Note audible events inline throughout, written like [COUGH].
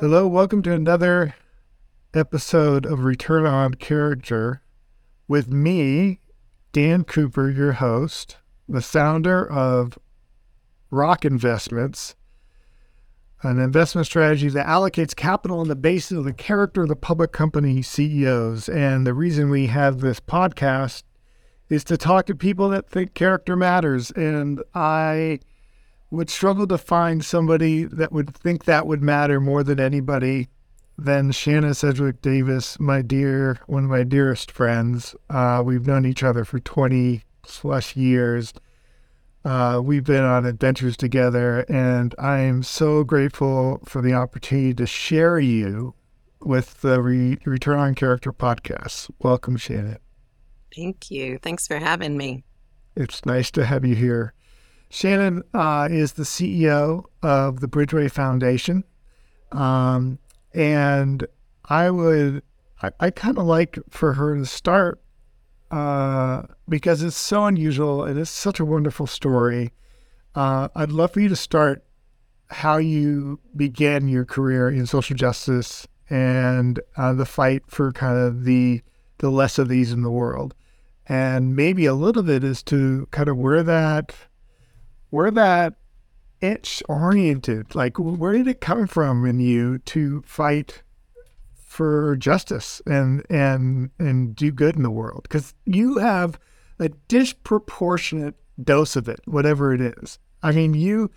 Hello, welcome to another episode of Return on Character with me, Dan Cooper, your host, the founder of ROC Investments, an investment strategy that allocates capital on the basis of the character of the public company CEOs. And the reason we have this podcast is to talk to people that think character matters. And I would struggle to find somebody that would think that would matter more than anybody than Shannon Sedgwick Davis, my dear, one of my dearest friends. Uh, we've known each other for 20 plus years. Uh, we've been on adventures together, and I am so grateful for the opportunity to share you with the Re- Return on Character podcast. Welcome, Shannon. Thank you. Thanks for having me. It's nice to have you here. Shannon uh, is the CEO of the Bridgeway Foundation. Um, and I would, I, I kind of like for her to start uh, because it's so unusual and it's such a wonderful story. Uh, I'd love for you to start how you began your career in social justice and uh, the fight for kind of the the less of these in the world, and maybe a little bit as to kind of where that where that itch oriented, like where did it come from in you to fight for justice and and and do good in the world? Because you have a disproportionate dose of it, whatever it is. I mean, you.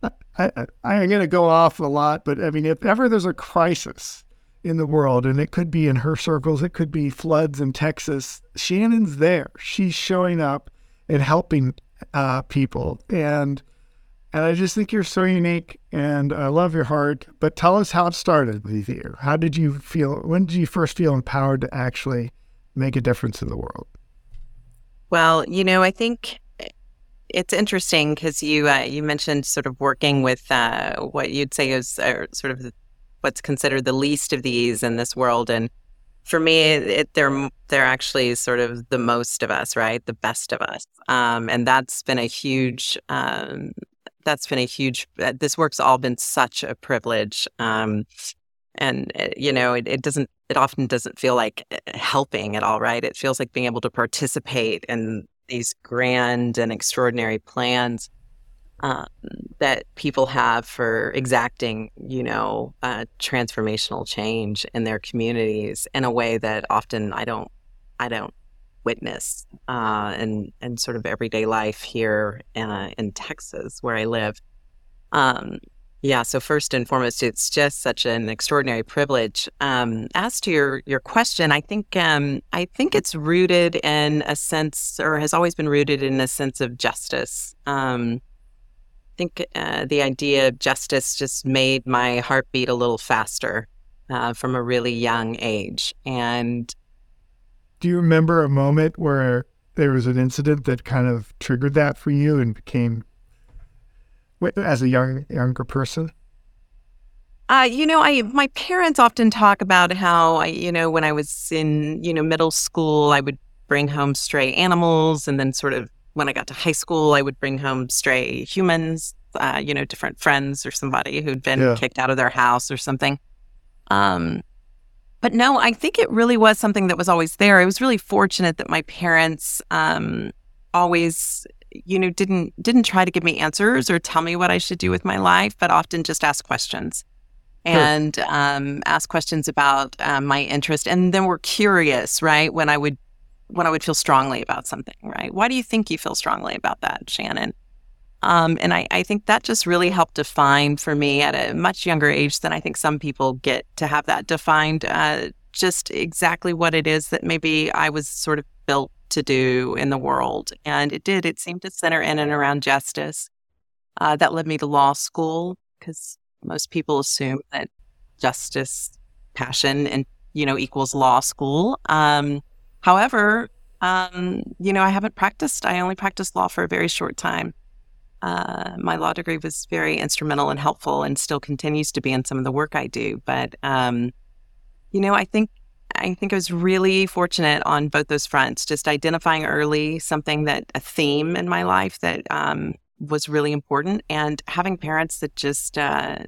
I, I, I'm going to go off a lot, but I mean, if ever there's a crisis in the world, and it could be in her circles, it could be floods in Texas, Shannon's there. She's showing up and helping uh, people, and and I just think you're so unique, and I love your heart. But tell us how it started with you. How did you feel? When did you first feel empowered to actually make a difference in the world? Well, you know, I think it's interesting because you uh, you mentioned sort of working with uh, what you'd say is uh, sort of what's considered the least of these in this world, and for me, it, they're they're actually sort of the most of us, right? The best of us, um, and that's been a huge um, that's been a huge. Uh, this work's all been such a privilege, um, and uh, you know, it, it doesn't. It often doesn't feel like uh, helping at all, right? It feels like being able to participate in these grand and extraordinary plans um, that people have for exacting, you know, uh, transformational change in their communities in a way that often I don't, I don't witness uh, in in sort of everyday life here uh, in Texas where I live. Um, yeah, so first and foremost, it's just such an extraordinary privilege. Um, as to your your question, I think um, I think it's rooted in a sense, or has always been rooted in a sense of justice. Um, think uh, the idea of justice just made my heart beat a little faster uh, from a really young age. And do you remember a moment where there was an incident that kind of triggered that for you and became as a young younger person? Uh, you know, I my parents often talk about how I, you know, when I was in you know middle school, I would bring home stray animals, and then sort of when I got to high school, I would bring home stray humans, uh, you know, different friends or somebody who'd been yeah. kicked out of their house or something. Um, but no, I think it really was something that was always there. I was really fortunate that my parents um, always, you know, didn't didn't try to give me answers or tell me what I should do with my life, but often just ask questions and um, ask questions about um, my interest, and then were curious, right? When I would when I would feel strongly about something, right? Why do you think you feel strongly about that, Shannon? Um, and I, I think that just really helped define for me at a much younger age than I think some people get to have that defined, uh, just exactly what it is that maybe I was sort of built to do in the world. And it did, it seemed to center in and around justice. Uh, that led me to law school because most people assume that justice, passion, and, you know, equals law school. Um, However, um, you know, I haven't practiced. I only practiced law for a very short time. Uh, my law degree was very instrumental and helpful, and still continues to be in some of the work I do. But um, you know, I think I think I was really fortunate on both those fronts. Just identifying early something that a theme in my life that um, was really important, and having parents that just uh,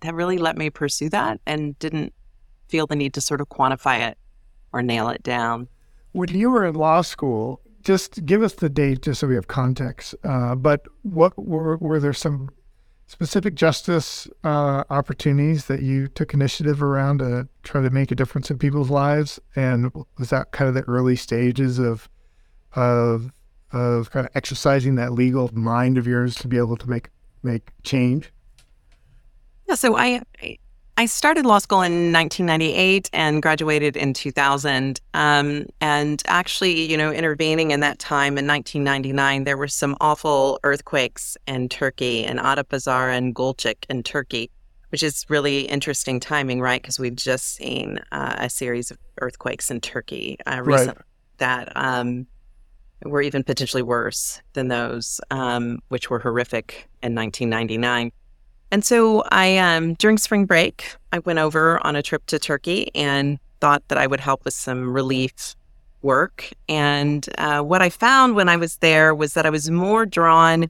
that really let me pursue that and didn't feel the need to sort of quantify it or nail it down. When you were in law school, just give us the date just so we have context. Uh, but what were were there some specific justice uh, opportunities that you took initiative around to try to make a difference in people's lives? And was that kind of the early stages of of of kind of exercising that legal mind of yours to be able to make make change? Yeah, so I I started law school in 1998 and graduated in 2000. Um, and actually, you know, intervening in that time in 1999, there were some awful earthquakes in Turkey, in Adapazarı and Gölcük in Turkey, which is really interesting timing, right? Because we've just seen uh, a series of earthquakes in Turkey uh, recently right. that um, were even potentially worse than those, um, which were horrific in 1999. And so I, um, during spring break, I went over on a trip to Turkey and thought that I would help with some relief work. And uh, what I found when I was there was that I was more drawn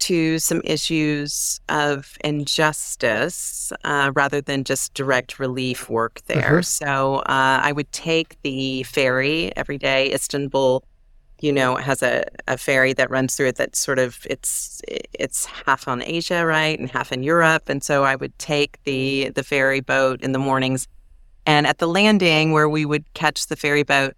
to some issues of injustice uh, rather than just direct relief work there. Mm-hmm. So uh, I would take the ferry every day, Istanbul you know, has a, a ferry that runs through it that's sort of it's it's half on Asia, right, and half in Europe. And so I would take the the ferry boat in the mornings, and at the landing where we would catch the ferry boat,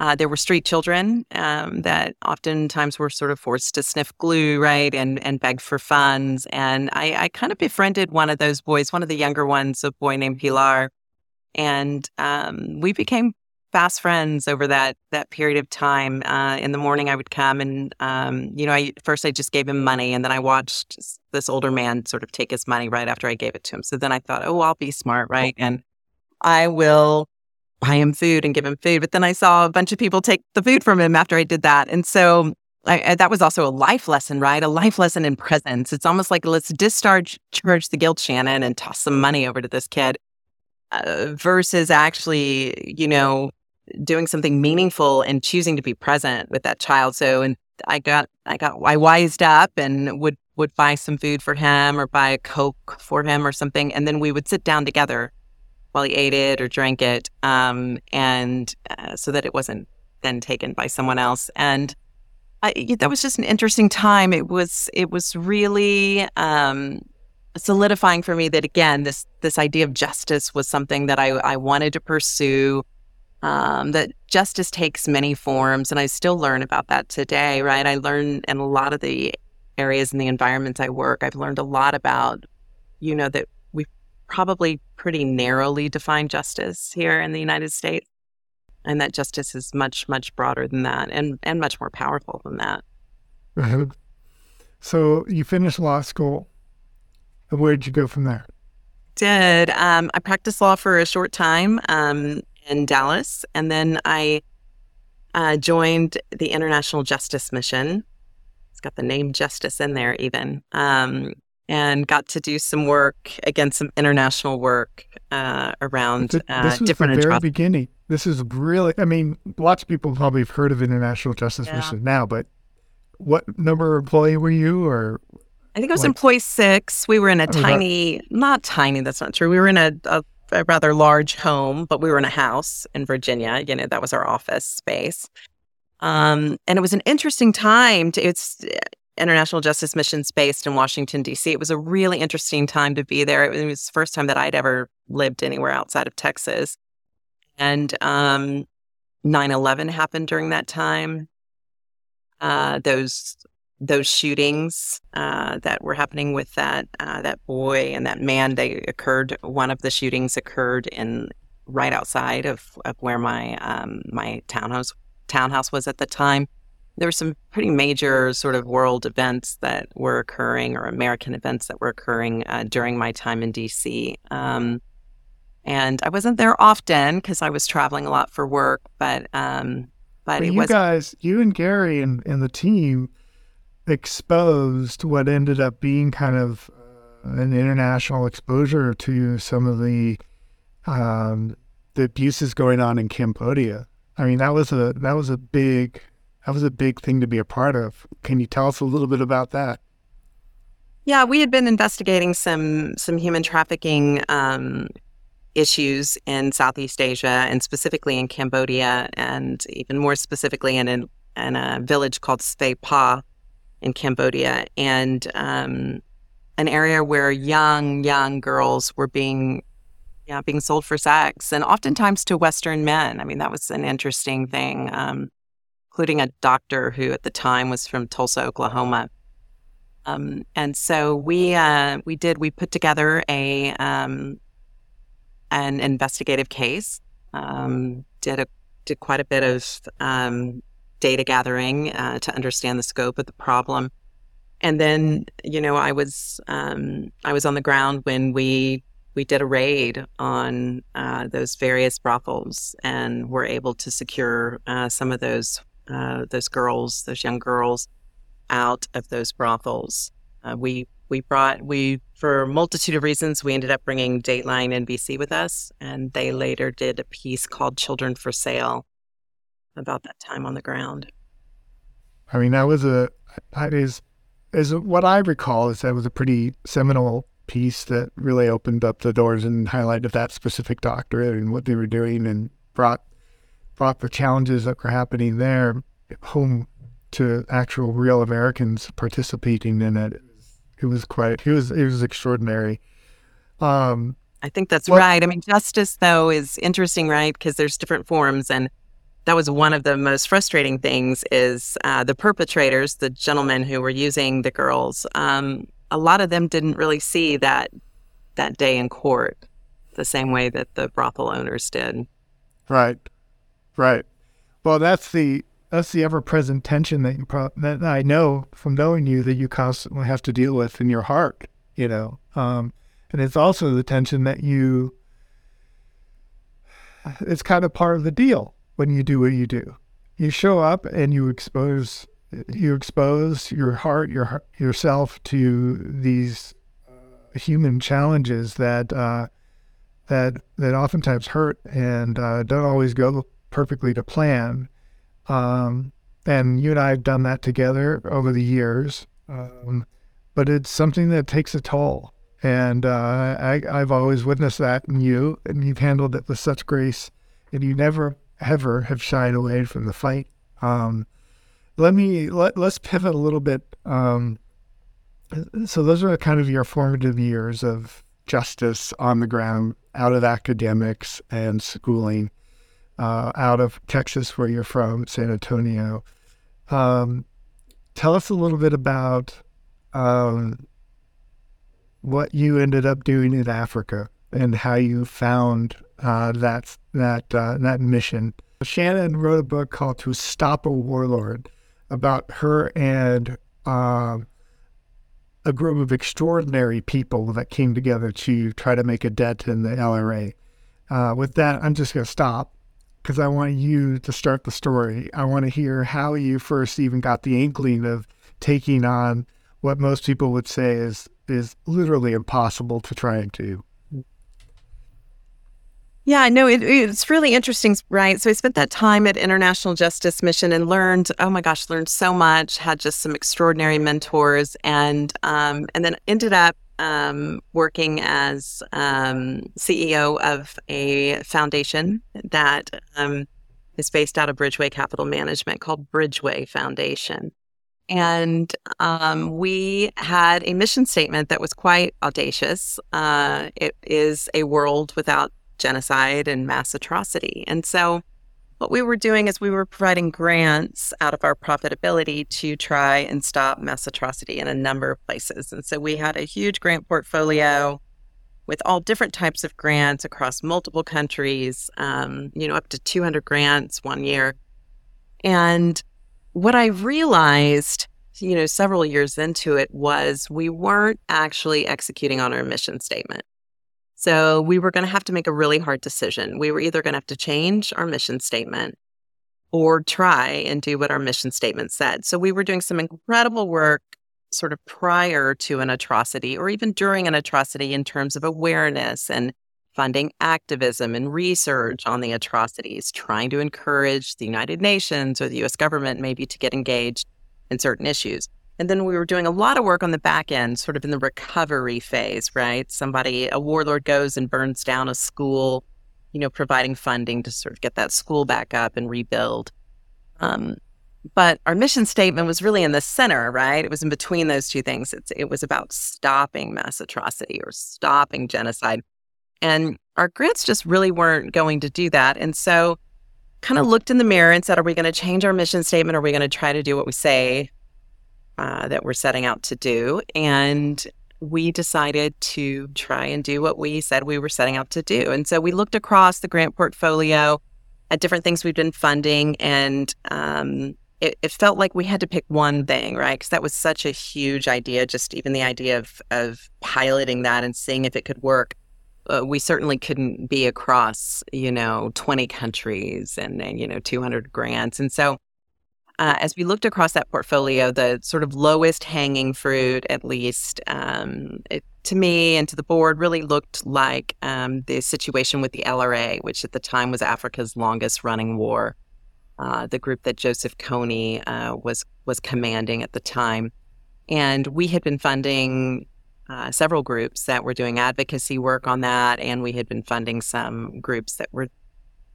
uh, there were street children um, that oftentimes were sort of forced to sniff glue, right, and and beg for funds. And I, I kind of befriended one of those boys, one of the younger ones, a boy named Pilar, and um, we became fast friends over that that period of time. Uh, in the morning, I would come and um, you know, I first I just gave him money, and then I watched this older man sort of take his money right after I gave it to him. So then I thought, oh, I'll be smart, right, and I will buy him food and give him food. But then I saw a bunch of people take the food from him after I did that, and so. I, that was also a life lesson, right? A life lesson in presence. It's almost like let's discharge charge the guilt, Shannon, and toss some money over to this kid, uh, versus actually, you know, doing something meaningful and choosing to be present with that child. So, and I got, I got, I wised up and would would buy some food for him or buy a coke for him or something, and then we would sit down together while he ate it or drank it, um, and uh, so that it wasn't then taken by someone else. And I, that was just an interesting time. It was, it was really. Um, solidifying for me that again this this idea of justice was something that I, I wanted to pursue um, that justice takes many forms. And I still learn about that today, right? I learn in a lot of the areas and the environments I work, I've learned a lot about, you know, that we probably pretty narrowly define justice here in the United States. And that justice is much, much broader than that and, and much more powerful than that. Right. So you finished law school. And Where did you go from there? Did um, I practiced law for a short time um, in Dallas. And then I uh, joined the International Justice Mission. It's got the name Justice in there, even. Um, and got to do some work against some international work uh, around this uh, different the very beginning. This is really, I mean, lots of people probably have heard of International Justice yeah. Mission now, but what number employee were you or I think it was like, employee six. We were in a tiny, not tiny, that's not true. We were in a, a a rather large home, but we were in a house in Virginia. You know, that was our office space. Um, and it was an interesting time. To, it's uh, International Justice Missions based in Washington, D.C. It was a really interesting time to be there. It was the first time that I'd ever lived anywhere outside of Texas. And um, 9 11 happened during that time. Uh, those those shootings uh, that were happening with that uh, that boy and that man. They occurred. One of the shootings occurred in right outside of, of where my um, my townhouse townhouse was at the time. There were some pretty major sort of world events that were occurring, or American events that were occurring uh, during my time in DC. Um, and I wasn't there often because I was traveling a lot for work. But um, but, you was... guys, you and Gary and, and the team exposed what ended up being kind of uh, an international exposure to some of the um, the abuses going on in Cambodia. I mean, that was a that was a big that was a big thing to be a part of. Can you tell us a little bit about that? Yeah, we had been investigating some some human trafficking um, issues in Southeast Asia and specifically in Cambodia, and even more specifically in a, in a village called Svay Pak in Cambodia, and um, an area where young young girls were being yeah being sold for sex, and oftentimes to Western men. I mean, that was an interesting thing, um, including a doctor who at the time was from Tulsa, Oklahoma um, and so we uh, we did we put together a um, an investigative case. Um, did a did quite a bit of um, data gathering uh, to understand the scope of the problem, and then you know I was um, I was on the ground when we we did a raid on uh, those various brothels and were able to secure uh, some of those uh, those girls, those young girls out of those brothels. Uh, we we brought we for a multitude of reasons we ended up bringing Dateline NBC with us, and they later did a piece called "Children for Sale" about that time on the ground. I mean, that was a that is is what I recall is that was a pretty seminal piece that really opened up the doors and highlighted that specific doctor and what they were doing and brought brought the challenges that were happening there home to actual real Americans participating in it. It was quite. It was. It was extraordinary. Um, I think that's well, right. I mean, justice though is interesting, right? Because there's different forms, and that was one of the most frustrating things. Is uh, the perpetrators, the gentlemen who were using the girls. Um, a lot of them didn't really see that that day in court the same way that the brothel owners did. Right, right. Well, that's the that's the ever-present tension that you pro- that I know from knowing you that you constantly have to deal with in your heart. You know, um, and it's also the tension that you. It's kind of part of the deal when you do what you do. You show up and you expose you expose your heart, your yourself to these uh, human challenges that uh, that that oftentimes hurt and uh, don't always go perfectly to plan. Um, and you and I have done that together over the years. Um, but it's something that takes a toll. And uh, I, I've always witnessed that in you, and you've handled it with such grace, and you never, ever have shied away from the fight. Um, let me let, let's pivot a little bit. Um, so those are kind of your formative years of justice on the ground, out of academics and schooling uh, out of Texas, where you're from, San Antonio. Um, tell us a little bit about um, what you ended up doing in Africa and how you found uh, that that uh, that mission. Shannon wrote a book called "To Stop a Warlord" about her and um, a group of extraordinary people that came together to try to make a dent in the LRA. Uh, with that, I'm just going to stop because I want you to start the story. I want to hear how you first even got the inkling of taking on what most people would say is is literally impossible to try and do. Yeah, no, it, it's really interesting, right? So I spent that time at International Justice Mission and learned, oh my gosh, learned so much. Had just some extraordinary mentors, and um, and then ended up um, working as um, CEO of a foundation that um, is based out of Bridgeway Capital Management called Bridgeway Foundation. And um, we had a mission statement that was quite audacious. Uh, it is a world without genocide and mass atrocity. And so what we were doing is we were providing grants out of our profitability to try and stop mass atrocity in a number of places. And so we had a huge grant portfolio with all different types of grants across multiple countries, um, you know, up to 200 grants one year. And what I realized, you know, several years into it was we weren't actually executing on our mission statement. So we were going to have to make a really hard decision. We were either going to have to change our mission statement or try and do what our mission statement said. So we were doing some incredible work sort of prior to an atrocity or even during an atrocity in terms of awareness and funding activism and research on the atrocities, trying to encourage the United Nations or the US government maybe to get engaged in certain issues. And then we were doing a lot of work on the back end, sort of in the recovery phase, right? Somebody, a warlord goes and burns down a school, you know, providing funding to sort of get that school back up and rebuild. Um, but our mission statement was really in the center, right? It was in between those two things. It's, it was about stopping mass atrocity or stopping genocide. And our grants just really weren't going to do that. And so, kind of looked in the mirror and said, Are we going to change our mission statement? Are we going to try to do what we say uh, that we're setting out to do? And we decided to try and do what we said we were setting out to do. And so we looked across the grant portfolio at different things we've been funding and um, it, it, felt like we had to pick one thing, right? Because that was such a huge idea. Just even the idea of of piloting that and seeing if it could work. Uh, we certainly couldn't be across, you know, 20 countries and, and you know, 200 grants. And so, uh, as we looked across that portfolio, the sort of lowest hanging fruit, at least um, it, to me and to the board, really looked like um, the situation with the LRA, which at the time was Africa's longest running war. Uh, the group that Joseph Kony uh, was was commanding at the time, and we had been funding uh, several groups that were doing advocacy work on that, and we had been funding some groups that were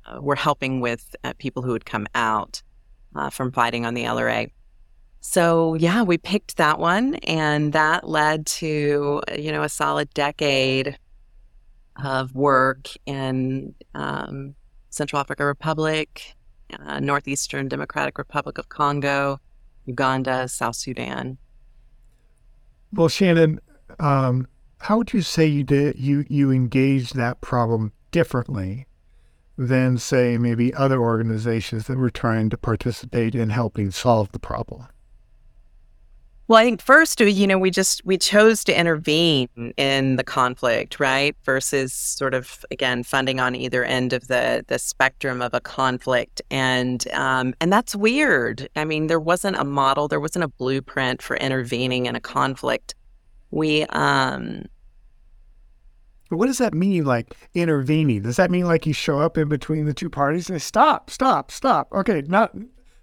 uh, were helping with uh, people who had come out uh, from fighting on the LRA. So yeah, we picked that one, and that led to you know a solid decade of work in um, Central African Republic, uh, Northeastern Democratic Republic of Congo, Uganda, South Sudan. Well, Shannon, um, how would you say you did you you engaged that problem differently than say maybe other organizations that were trying to participate in helping solve the problem? Well, I think first, you know, we just we chose to intervene in the conflict, right? Versus sort of again funding on either end of the the spectrum of a conflict, and um, and that's weird. I mean, there wasn't a model, there wasn't a blueprint for intervening in a conflict. We um, what does that mean, like intervening? Does that mean like you show up in between the two parties and say, stop, stop, stop? Okay, not,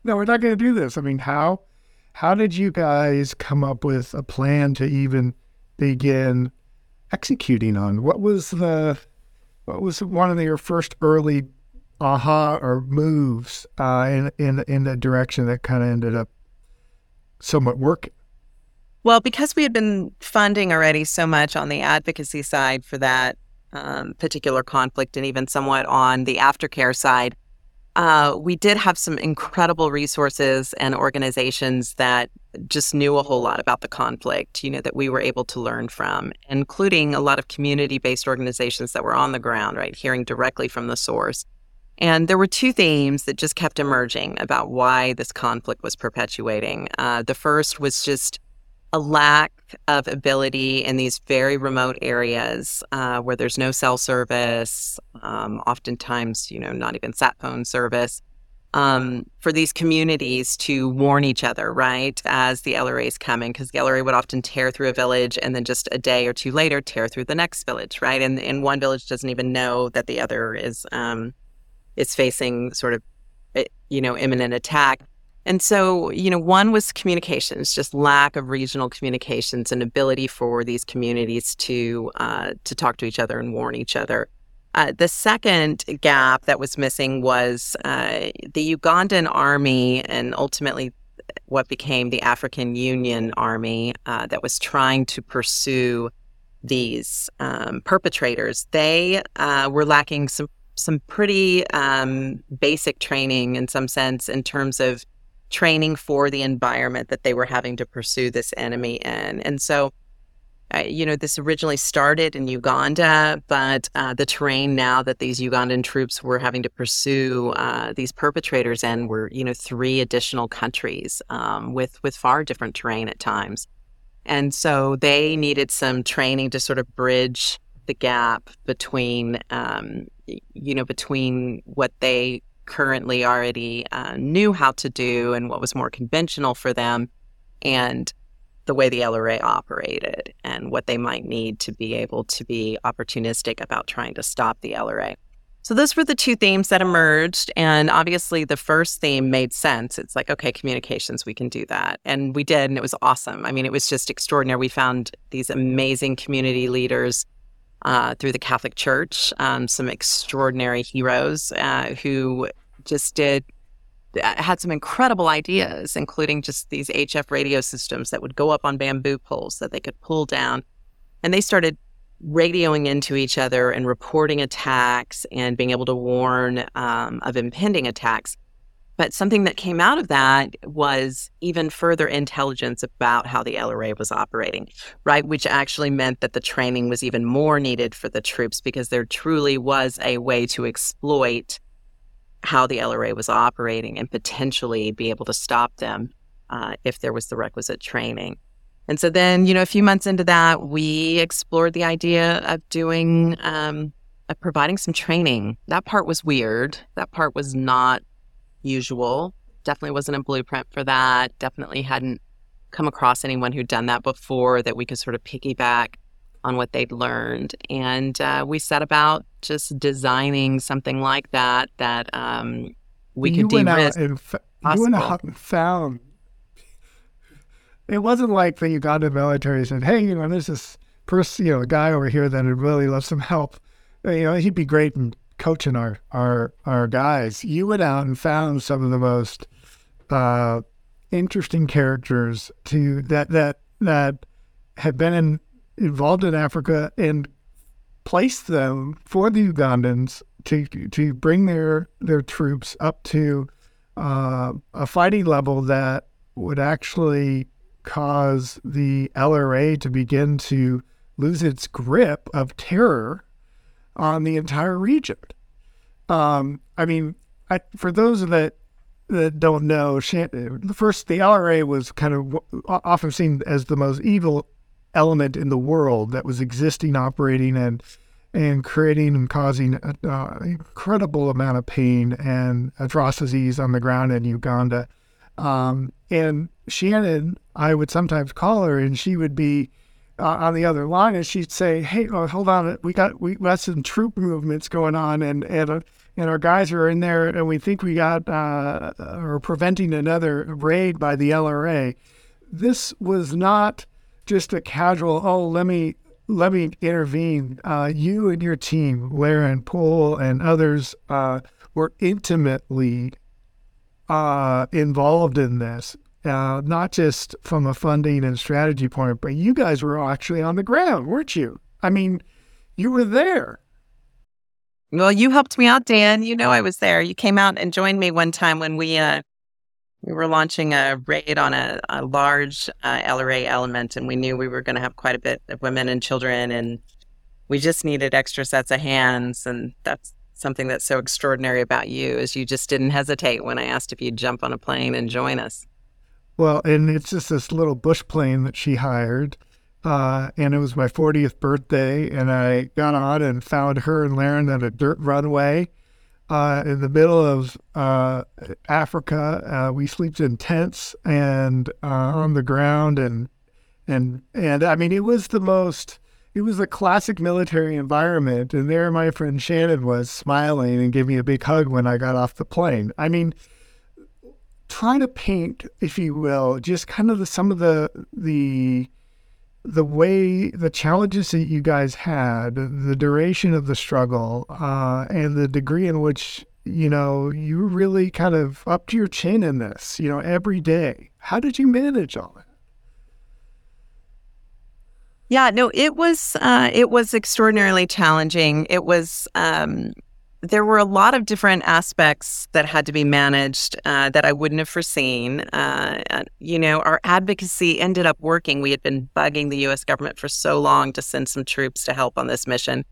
no, we're not going to do this. I mean, how? How did you guys come up with a plan to even begin executing on? What was the what was one of your first early aha or moves uh, in in in the direction that kind of ended up somewhat working? Well, because we had been funding already so much on the advocacy side for that um, particular conflict, and even somewhat on the aftercare side, uh, we did have some incredible resources and organizations that just knew a whole lot about the conflict, you know, that we were able to learn from, including a lot of community based organizations that were on the ground, right, hearing directly from the source. And there were two themes that just kept emerging about why this conflict was perpetuating. Uh, the first was just a lack of ability in these very remote areas uh, where there's no cell service, um, oftentimes, you know, not even sat phone service, um, for these communities to warn each other, right, as the LRA is coming, because the LRA would often tear through a village and then just a day or two later tear through the next village, right, and and one village doesn't even know that the other is um, is facing sort of, eh, you know, imminent attack. And so, you know, one was communications, just lack of regional communications and ability for these communities to uh, to talk to each other and warn each other. Uh, the second gap that was missing was uh, the Ugandan army and ultimately what became the African Union Army uh, that was trying to pursue these um, perpetrators. They uh, were lacking some some pretty um, basic training in some sense in terms of training for the environment that they were having to pursue this enemy in. And so, uh, you know, this originally started in Uganda, but uh, the terrain now that these Ugandan troops were having to pursue uh, these perpetrators in were, you know, three additional countries um, with with far different terrain at times, and so they needed some training to sort of bridge the gap between, um, you know, between what they currently already uh, knew how to do and what was more conventional for them, and the way the LRA operated and what they might need to be able to be opportunistic about trying to stop the LRA. So those were the two themes that emerged. And obviously, the first theme made sense. It's like, okay, communications, we can do that. And we did. And it was awesome. I mean, it was just extraordinary. We found these amazing community leaders uh, through the Catholic Church, um, some extraordinary heroes uh, who just did uh, had some incredible ideas, including just these HF radio systems that would go up on bamboo poles that they could pull down. And they started radioing into each other and reporting attacks and being able to warn um, of impending attacks. But something that came out of that was even further intelligence about how the LRA was operating, right? Which actually meant that the training was even more needed for the troops because there truly was a way to exploit how the LRA was operating and potentially be able to stop them uh, if there was the requisite training. And so then, you know, a few months into that, we explored the idea of doing, um, of providing some training. That part was weird. That part was not usual. Definitely wasn't a blueprint for that. Definitely hadn't come across anyone who'd done that before that we could sort of piggyback on what they'd learned. And uh, we set about just designing something like that that um, we you could de-risk. Went out and fa- you went out and found it wasn't like the Uganda military said, "Hey, you know, there's this person, you know, a guy over here that would really love some help. You know, he'd be great in coaching our our our guys." You went out and found some of the most uh, interesting characters to that that that have been in, involved in Africa and placed them for the Ugandans to to bring their their troops up to uh, a fighting level that would actually cause the LRA to begin to lose its grip of terror on the entire region. Um, I mean, I, for those that that don't know, the first the LRA was kind of often seen as the most evil element in the world that was existing, operating, and and creating and causing an incredible amount of pain and atrocities on the ground in Uganda. Um, and Shannon, I would sometimes call her, and she would be uh, on the other line, and she'd say, "Hey, oh, hold on, we got we got some troop movements going on, and and uh, and our guys are in there, and we think we got uh, or preventing another raid by the LRA." This was not just a casual. Oh, let me let me intervene. Uh, you and your team, Lara and Poole and others, uh, were intimately uh, involved in this, uh, not just from a funding and strategy point, but you guys were actually on the ground, weren't you? I mean, you were there. Well, you helped me out, Dan. You know I was there. You came out and joined me one time when we uh, we were launching a raid on a, a large uh, LRA element, and we knew we were going to have quite a bit of women and children, and we just needed extra sets of hands, and that's something that's so extraordinary about you is you just didn't hesitate when I asked if you'd jump on a plane and join us. Well, and it's just this little bush plane that she hired. Uh, and it was my 40th birthday, and I got on and found her and Laren at a dirt runway uh, in the middle of uh, Africa. Uh, we slept in tents and uh, on the ground, and and and I mean, it was the most it was a classic military environment. And there my friend Shannon was smiling and gave me a big hug when I got off the plane. I mean, trying to paint, if you will, just kind of the, some of the the the way the challenges that you guys had, the duration of the struggle, uh, and the degree in which you know you really kind of up to your chin in this, you know, every day. How did you manage all that? Yeah, no, it was uh, it was extraordinarily challenging. It was um, there were a lot of different aspects that had to be managed uh, that I wouldn't have foreseen. Uh, you know, our advocacy ended up working. We had been bugging the U.S. government for so long to send some troops to help on this mission.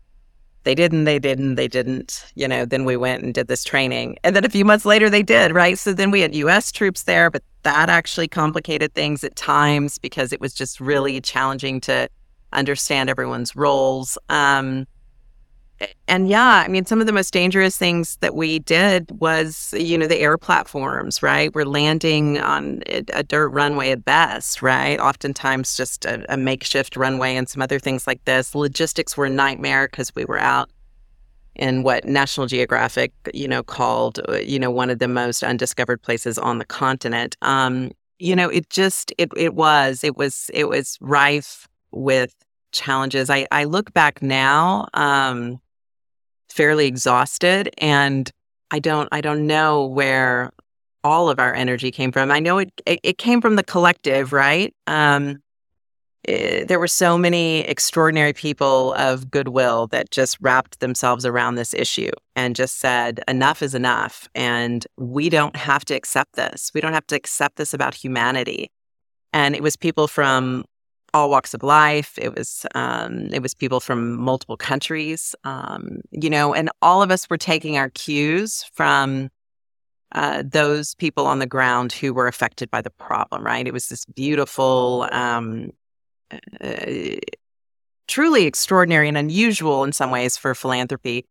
They didn't. They didn't. They didn't. You know. Then we went and did this training, and then a few months later they did. Right. So then we had U.S. troops there, but that actually complicated things at times because it was just really challenging to understand everyone's roles. Um, and yeah, I mean, some of the most dangerous things that we did was, you know, the air platforms, right? We're landing on a, dirt runway at best, right? Oftentimes just a, a makeshift runway and some other things like this. Logistics were a nightmare because we were out in what National Geographic, you know, called, uh, you know, one of the most undiscovered places on the continent. Um, you know, it just it it was it was it was rife with challenges. I I look back now, um, fairly exhausted, and I don't I don't know where all of our energy came from. I know it it, it came from the collective, right? Um, eh, there were so many extraordinary people of goodwill that just wrapped themselves around this issue and just said, enough is enough. And we don't have to accept this. We don't have to accept this about humanity. And it was people from all walks of life. It was um, it was people from multiple countries, um, you know, and all of us were taking our cues from uh, those people on the ground who were affected by the problem. Right? It was this beautiful, um, uh, truly extraordinary and unusual in some ways for philanthropy,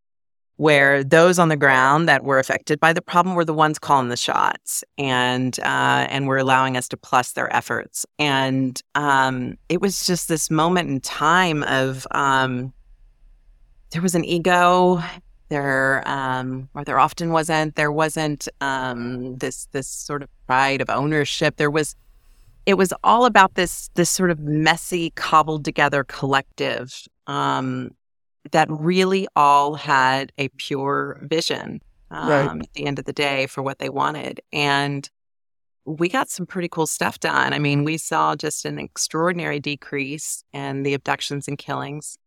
where those on the ground that were affected by the problem were the ones calling the shots and uh, and were allowing us to plus their efforts. And um, it was just this moment in time of um, there was an ego. There, um, or there often wasn't. There wasn't um, this this sort of pride of ownership. There was it was all about this this sort of messy cobbled together collective um, that really all had a pure vision um, right. at the end of the day for what they wanted and we got some pretty cool stuff done i mean we saw just an extraordinary decrease in the abductions and killings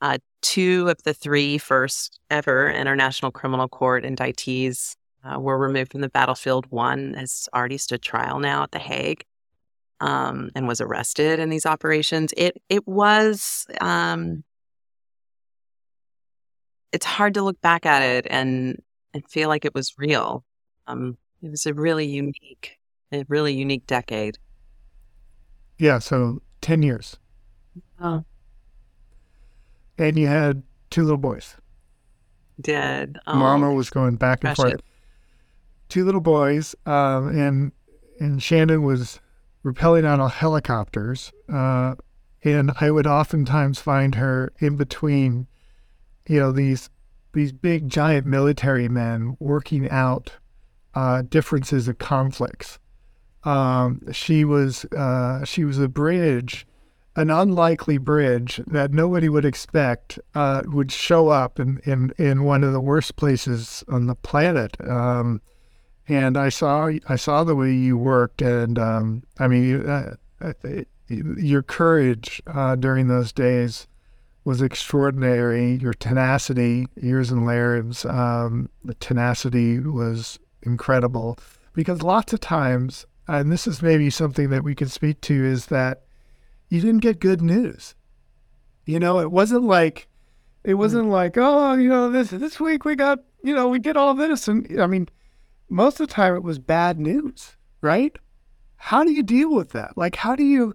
uh, two of the three first ever international criminal court indictees uh, were removed from the battlefield one has already stood trial now at the hague um, and was arrested in these operations. It it was um, it's hard to look back at it and and feel like it was real. Um, it was a really unique, a really unique decade. Yeah, so ten years. Oh. And you had two little boys. Did oh, Mama was going back and forth. Two little boys, um, and and Shannon was rappelling out of helicopters. Uh, and I would oftentimes find her in between, you know, these these big giant military men working out uh, differences of conflicts. Um, she was uh, she was a bridge, an unlikely bridge that nobody would expect uh, would show up in, in, in one of the worst places on the planet. Um, and I saw I saw the way you worked, and um, I mean, uh, uh, your courage uh, during those days was extraordinary. Your tenacity, years and layers, um, the tenacity was incredible. Because lots of times, and this is maybe something that we can speak to, is that you didn't get good news. You know, it wasn't like it hmm. wasn't like oh, you know, this this week we got you know we get all this, and I mean most of the time it was bad news, right? How do you deal with that? Like how do you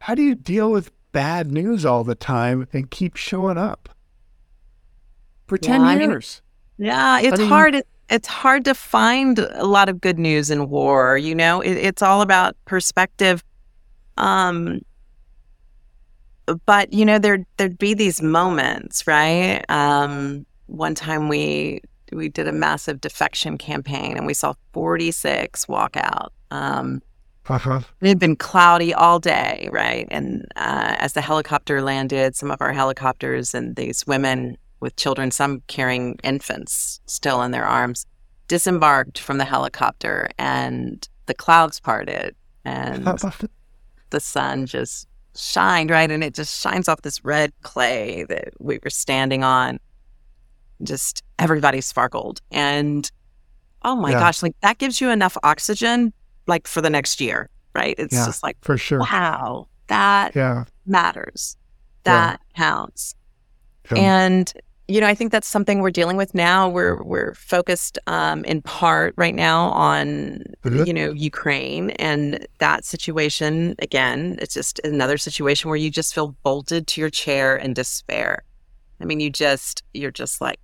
how do you deal with bad news all the time and keep showing up? For 10 yeah, years. I mean, yeah, it's hard it's hard to find a lot of good news in war, you know? It, it's all about perspective. Um but you know there there'd be these moments, right? Um one time we we did a massive defection campaign and we saw 46 walk out. Um, uh-huh. It had been cloudy all day, right? And uh, as the helicopter landed, some of our helicopters and these women with children, some carrying infants still in their arms, disembarked from the helicopter and the clouds parted and the sun just shined, right? And it just shines off this red clay that we were standing on just everybody sparkled. And oh my yeah. gosh, like that gives you enough oxygen like for the next year, right? It's yeah, just like for sure. Wow, that yeah. matters. That yeah. counts. And you know, I think that's something we're dealing with now. We're we're focused um, in part right now on mm-hmm. you know Ukraine and that situation. Again, it's just another situation where you just feel bolted to your chair in despair. I mean, you just you're just like,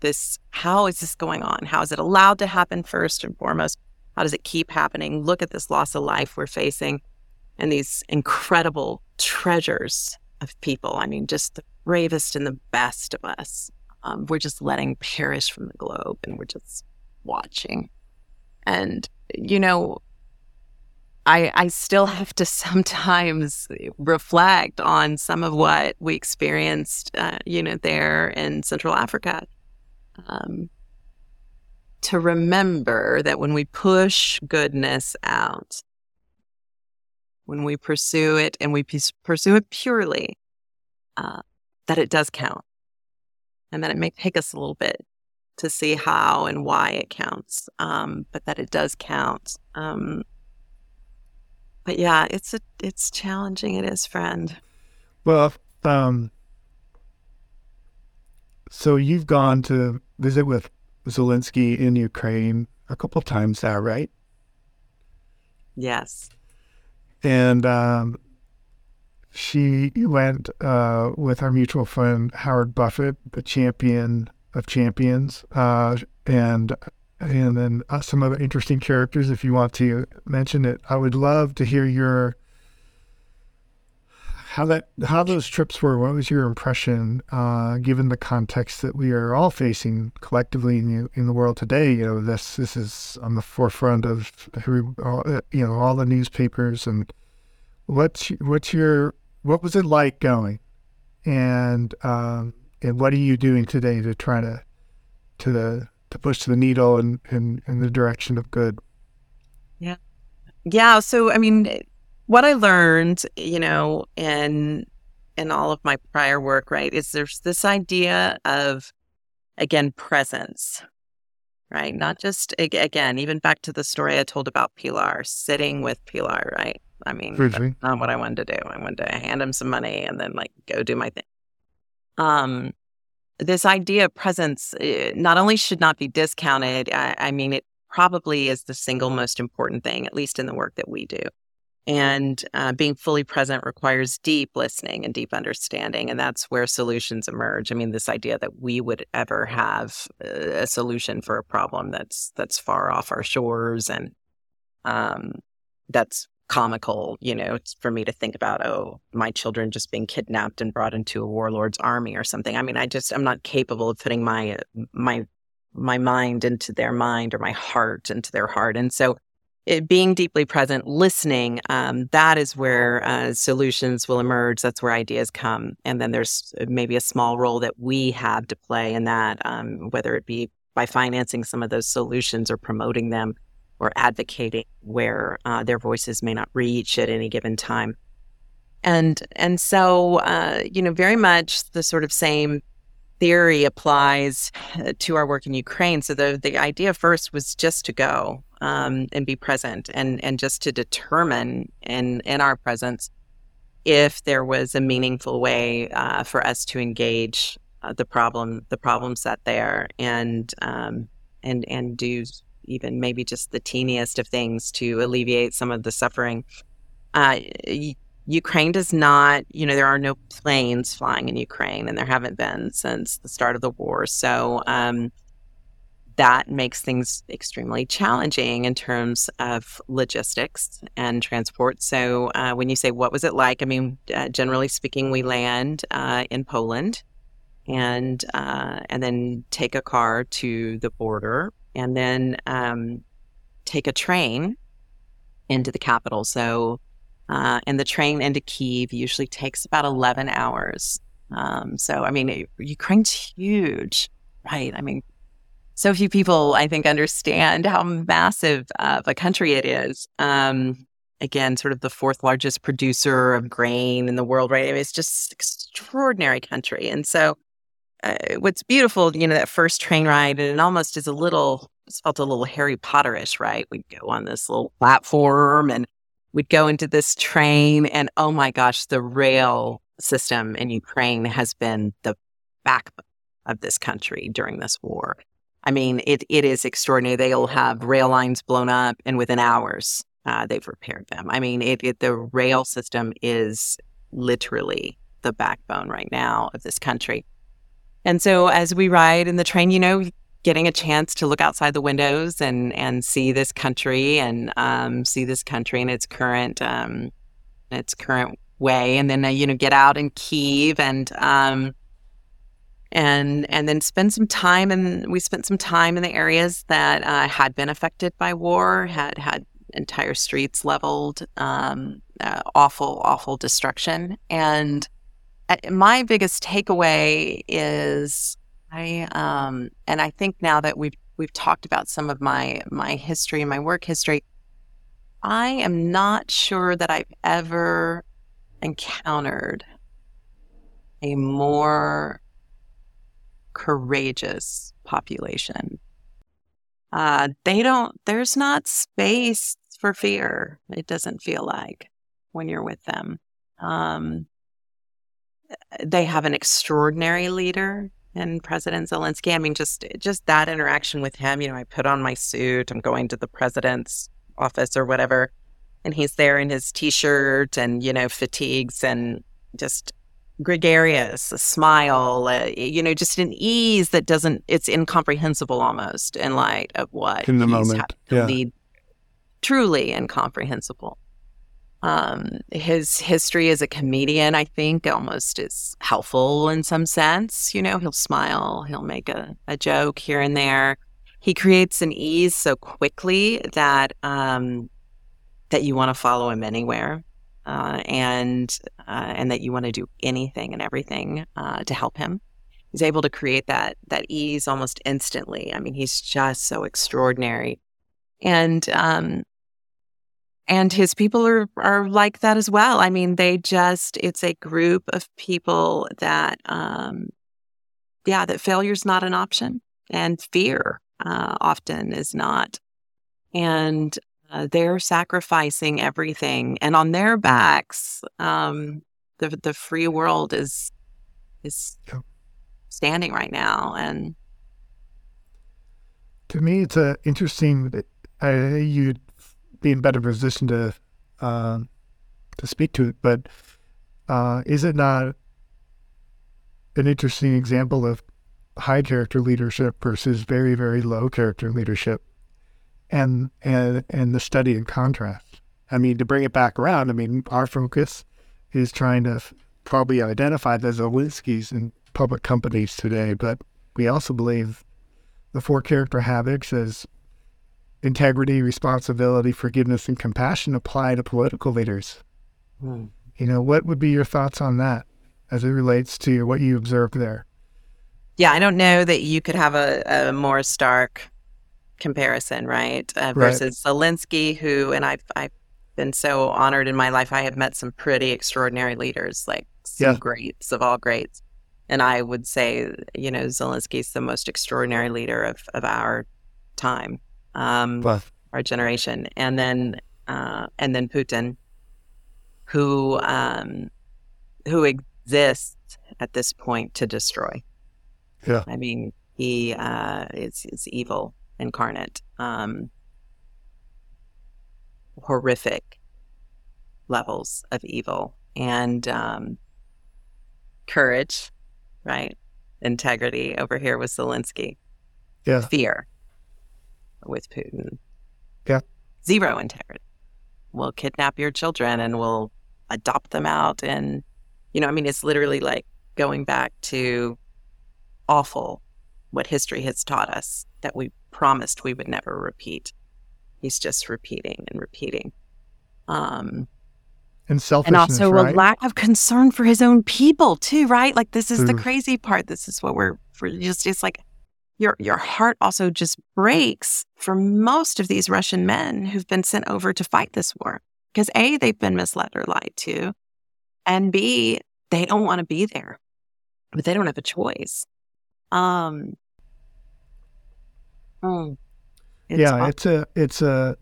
this how is this going on how is it allowed to happen first and foremost how does it keep happening look at this loss of life we're facing and these incredible treasures of people i mean just the bravest and the best of us um, we're just letting perish from the globe and we're just watching. And, you know, I, I still have to [LAUGHS] sometimes reflect on some of what we experienced, uh, you know, there in Central Africa. Um, to remember that when we push goodness out, when we pursue it and we pursue it purely, uh, that it does count. And that it may take us a little bit to see how and why it counts, um, but that it does count. Um, but yeah, it's a, it's challenging. It is, friend. Well, um, so you've gone to visit with Zelensky in Ukraine a couple of times now, right? Yes. And um, she went uh, with our mutual friend Howard Buffett, the champion of champions, uh, and and then uh, some other interesting characters. If you want to mention it, I would love to hear your how that how those trips were. What was your impression, uh, given the context that we are all facing collectively in the, in the world today? You know, this this is on the forefront of you know all the newspapers. And what's what's your what was it like going, and um, and what are you doing today to try to to the to push the needle in, in, in the direction of good? Yeah. Yeah. So, I mean, what I learned, you know, in in all of my prior work, right, is there's this idea of again presence, right? Not just again, even back to the story I told about Pilar, sitting with Pilar, right? I mean, that's not what I wanted to do. I wanted to hand him some money and then like go do my thing. Um, this idea of presence eh, not only should not be discounted. I, I mean, it probably is the single most important thing, at least in the work that we do. And uh, being fully present requires deep listening and deep understanding. And that's where solutions emerge. I mean, this idea that we would ever have a solution for a problem that's that's far off our shores and um, that's comical, you know, for me to think about, oh, my children just being kidnapped and brought into a warlord's army or something. I mean, I just I'm not capable of putting my my my mind into their mind or my heart into their heart. And so it, being deeply present, listening, um, that is where uh, solutions will emerge. That's where ideas come. And then there's uh, maybe a small role that we have to play in that, um, whether it be by financing some of those solutions or promoting them or advocating where uh, their voices may not reach at any given time. And and so uh, you know very much the sort of same theory applies uh, to our work in Ukraine. So the the idea first was just to go um, and be present and and just to determine in in our presence if there was a meaningful way uh, for us to engage uh, the problem the problem set there and um, and and do even maybe just the teeniest of things to alleviate some of the suffering. Uh, Ukraine does not, you know, there are no planes flying in Ukraine, and there haven't been since the start of the war. So um, that makes things extremely challenging in terms of logistics and transport. So uh, when you say what was it like, I mean, uh, generally speaking, we land uh, in Poland and uh, and then take a car to the border and then um, take a train into the capital. So, uh, and the train into Kiev usually takes about 11 hours. Um, so, I mean, Ukraine's huge, right? I mean, so few people, I think, understand how massive of a country it is. Um, again, sort of the fourth largest producer of grain in the world, right? I mean, it's just extraordinary country. And so, uh, what's beautiful, you know, that first train ride, and it almost is a little, it felt a little Harry Potterish, right? We'd go on this little platform and we'd go into this train, and oh my gosh, the rail system in Ukraine has been the backbone of this country during this war. I mean, it it is extraordinary. They'll have rail lines blown up, and within hours, uh, they've repaired them. I mean, it, it, the rail system is literally the backbone right now of this country. And so as we ride in the train, you know, getting a chance to look outside the windows and and see this country and um, see this country in its current um, its current way, and then uh, you know get out in Kiev and um, and and then spend some time and we spent some time in the areas that uh, had been affected by war had had entire streets leveled um, uh, awful awful destruction. And uh, my biggest takeaway is i um, and i think now that we've we've talked about some of my my history and my work history i am not sure that i've ever encountered a more courageous population. Uh, they don't, there's not space for fear. It doesn't feel like when you're with them. Um, they have an extraordinary leader in President Zelensky. I mean, just just that interaction with him. You know, I put on my suit. I'm going to the president's office or whatever, and he's there in his t-shirt and you know fatigues and just gregarious, a smile, uh, you know, just an ease that doesn't, it's incomprehensible almost in light of what in the moment. Yeah. Lead, truly incomprehensible. Um, his history as a comedian, I think, almost is helpful in some sense. You know, he'll smile, he'll make a, a joke here and there. He creates an ease so quickly that um, that you want to follow him anywhere uh, and uh, and that you want to do anything and everything uh, to help him. He's able to create that that ease almost instantly. I mean, he's just so extraordinary, and um, and his people are are like that as well. I mean, they just it's a group of people that um, yeah, that failure's not an option, and fear uh, often is not. And uh, they're sacrificing everything, and on their backs, um, the the free world is is standing right now. And to me, it's a interesting. Uh, you'd be in better position to uh, to speak to it, but uh, is it not an interesting example of high character leadership versus very very low character leadership? and and and the study in contrast. I mean, to bring it back around, I mean, our focus is trying to probably identify the Zelenskys in public companies today, but we also believe the four character habits as integrity, responsibility, forgiveness, and compassion apply to political leaders. Hmm. You know, what would be your thoughts on that as it relates to what you observed there? Yeah, I don't know that you could have a, a more stark comparison, right? Uh, versus right. Zelensky, who, and I've, I've been so honored in my life. I have met some pretty extraordinary leaders, like some yeah. greats of all greats. And I would say, you know, Zelensky's the most extraordinary leader of, of our time, um, our generation. And then, uh, and then Putin, who, um, who exists at this point to destroy. Yeah. I mean, he uh, is, is evil incarnate. Um, horrific levels of evil and um, courage, right? Integrity over here with Zelensky. Yeah. Fear with Putin. Yeah. Zero integrity. We'll kidnap your children and we'll adopt them out. And, you know, I mean, it's literally like going back to awful what history has taught us that we promised we would never repeat. He's just repeating and repeating. Um, and selfishness, and also right? a lack of concern for his own people too, right? Like this is Oof. the crazy part. This is what we're for just it's like your your heart also just breaks for most of these Russian men who've been sent over to fight this war. Because A, they've been misled or lied to, and B, they don't want to be there. But they don't have a choice. Um Mm. It's yeah, it's a it's a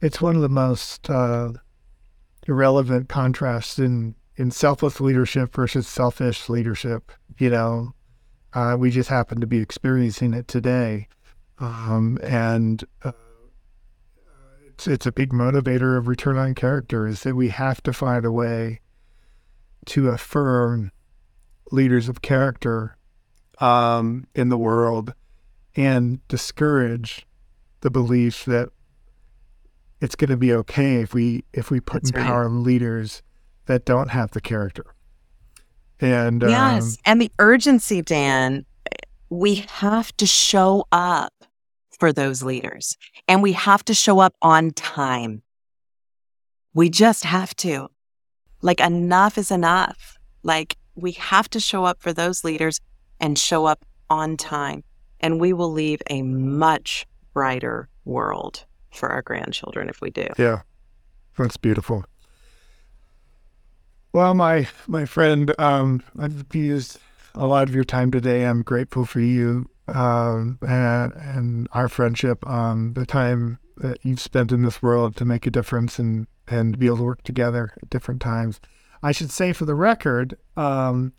it's one of the most uh, irrelevant contrasts in in selfless leadership versus selfish leadership. You know, uh, we just happen to be experiencing it today, um, and uh, it's it's a big motivator of return on character is that we have to find a way to affirm leaders of character um, in the world and discourage the belief that it's going to be okay if we if we put That's in power right. leaders that don't have the character. And yes, um, and the urgency, Dan. We have to show up for those leaders, and we have to show up on time. We just have to. Like enough is enough. Like we have to show up for those leaders and show up on time, and we will leave a much brighter world for our grandchildren if we do. Yeah, that's beautiful. Well, my my friend, um, I've used a lot of your time today. I'm grateful for you um, and, and our friendship, um, the time that you've spent in this world to make a difference and and be able to work together at different times. I should say for the record, um,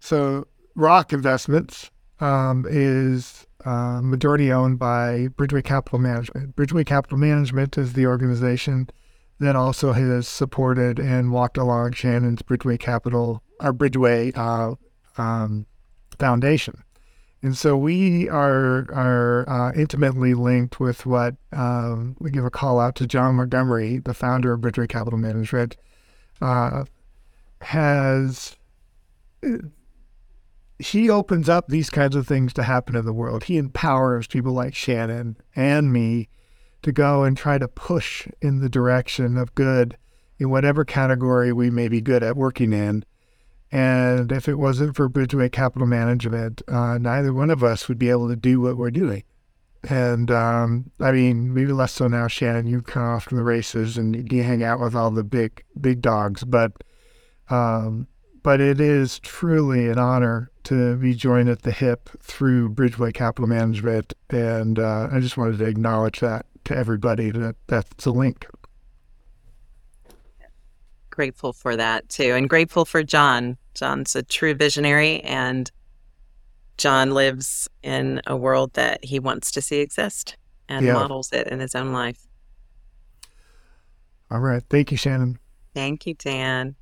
so ROC Investments um, is uh, majority owned by Bridgeway Capital Management. Bridgeway Capital Management is the organization that also has supported and walked along Shannon's Bridgeway Capital, our Bridgeway uh, um, Foundation. And so we are are uh, intimately linked with what um, we give a call out to John Montgomery, the founder of Bridgeway Capital Management, uh, has he opens up these kinds of things to happen in the world. He empowers people like Shannon and me to go and try to push in the direction of good in whatever category we may be good at working in. And if it wasn't for Bridgeway Capital Management, uh, neither one of us would be able to do what we're doing. And um, I mean, maybe less so now, Shannon. You come off from the races and you hang out with all the big, big dogs. But um, but it is truly an honor to be joined at the hip through Bridgeway Capital Management. And uh, I just wanted to acknowledge that to everybody that that's a link. Grateful for that too, and grateful for John. John's a true visionary, and John lives in a world that he wants to see exist and yeah. models it in his own life. All right. Thank you, Shannon. Thank you, Dan.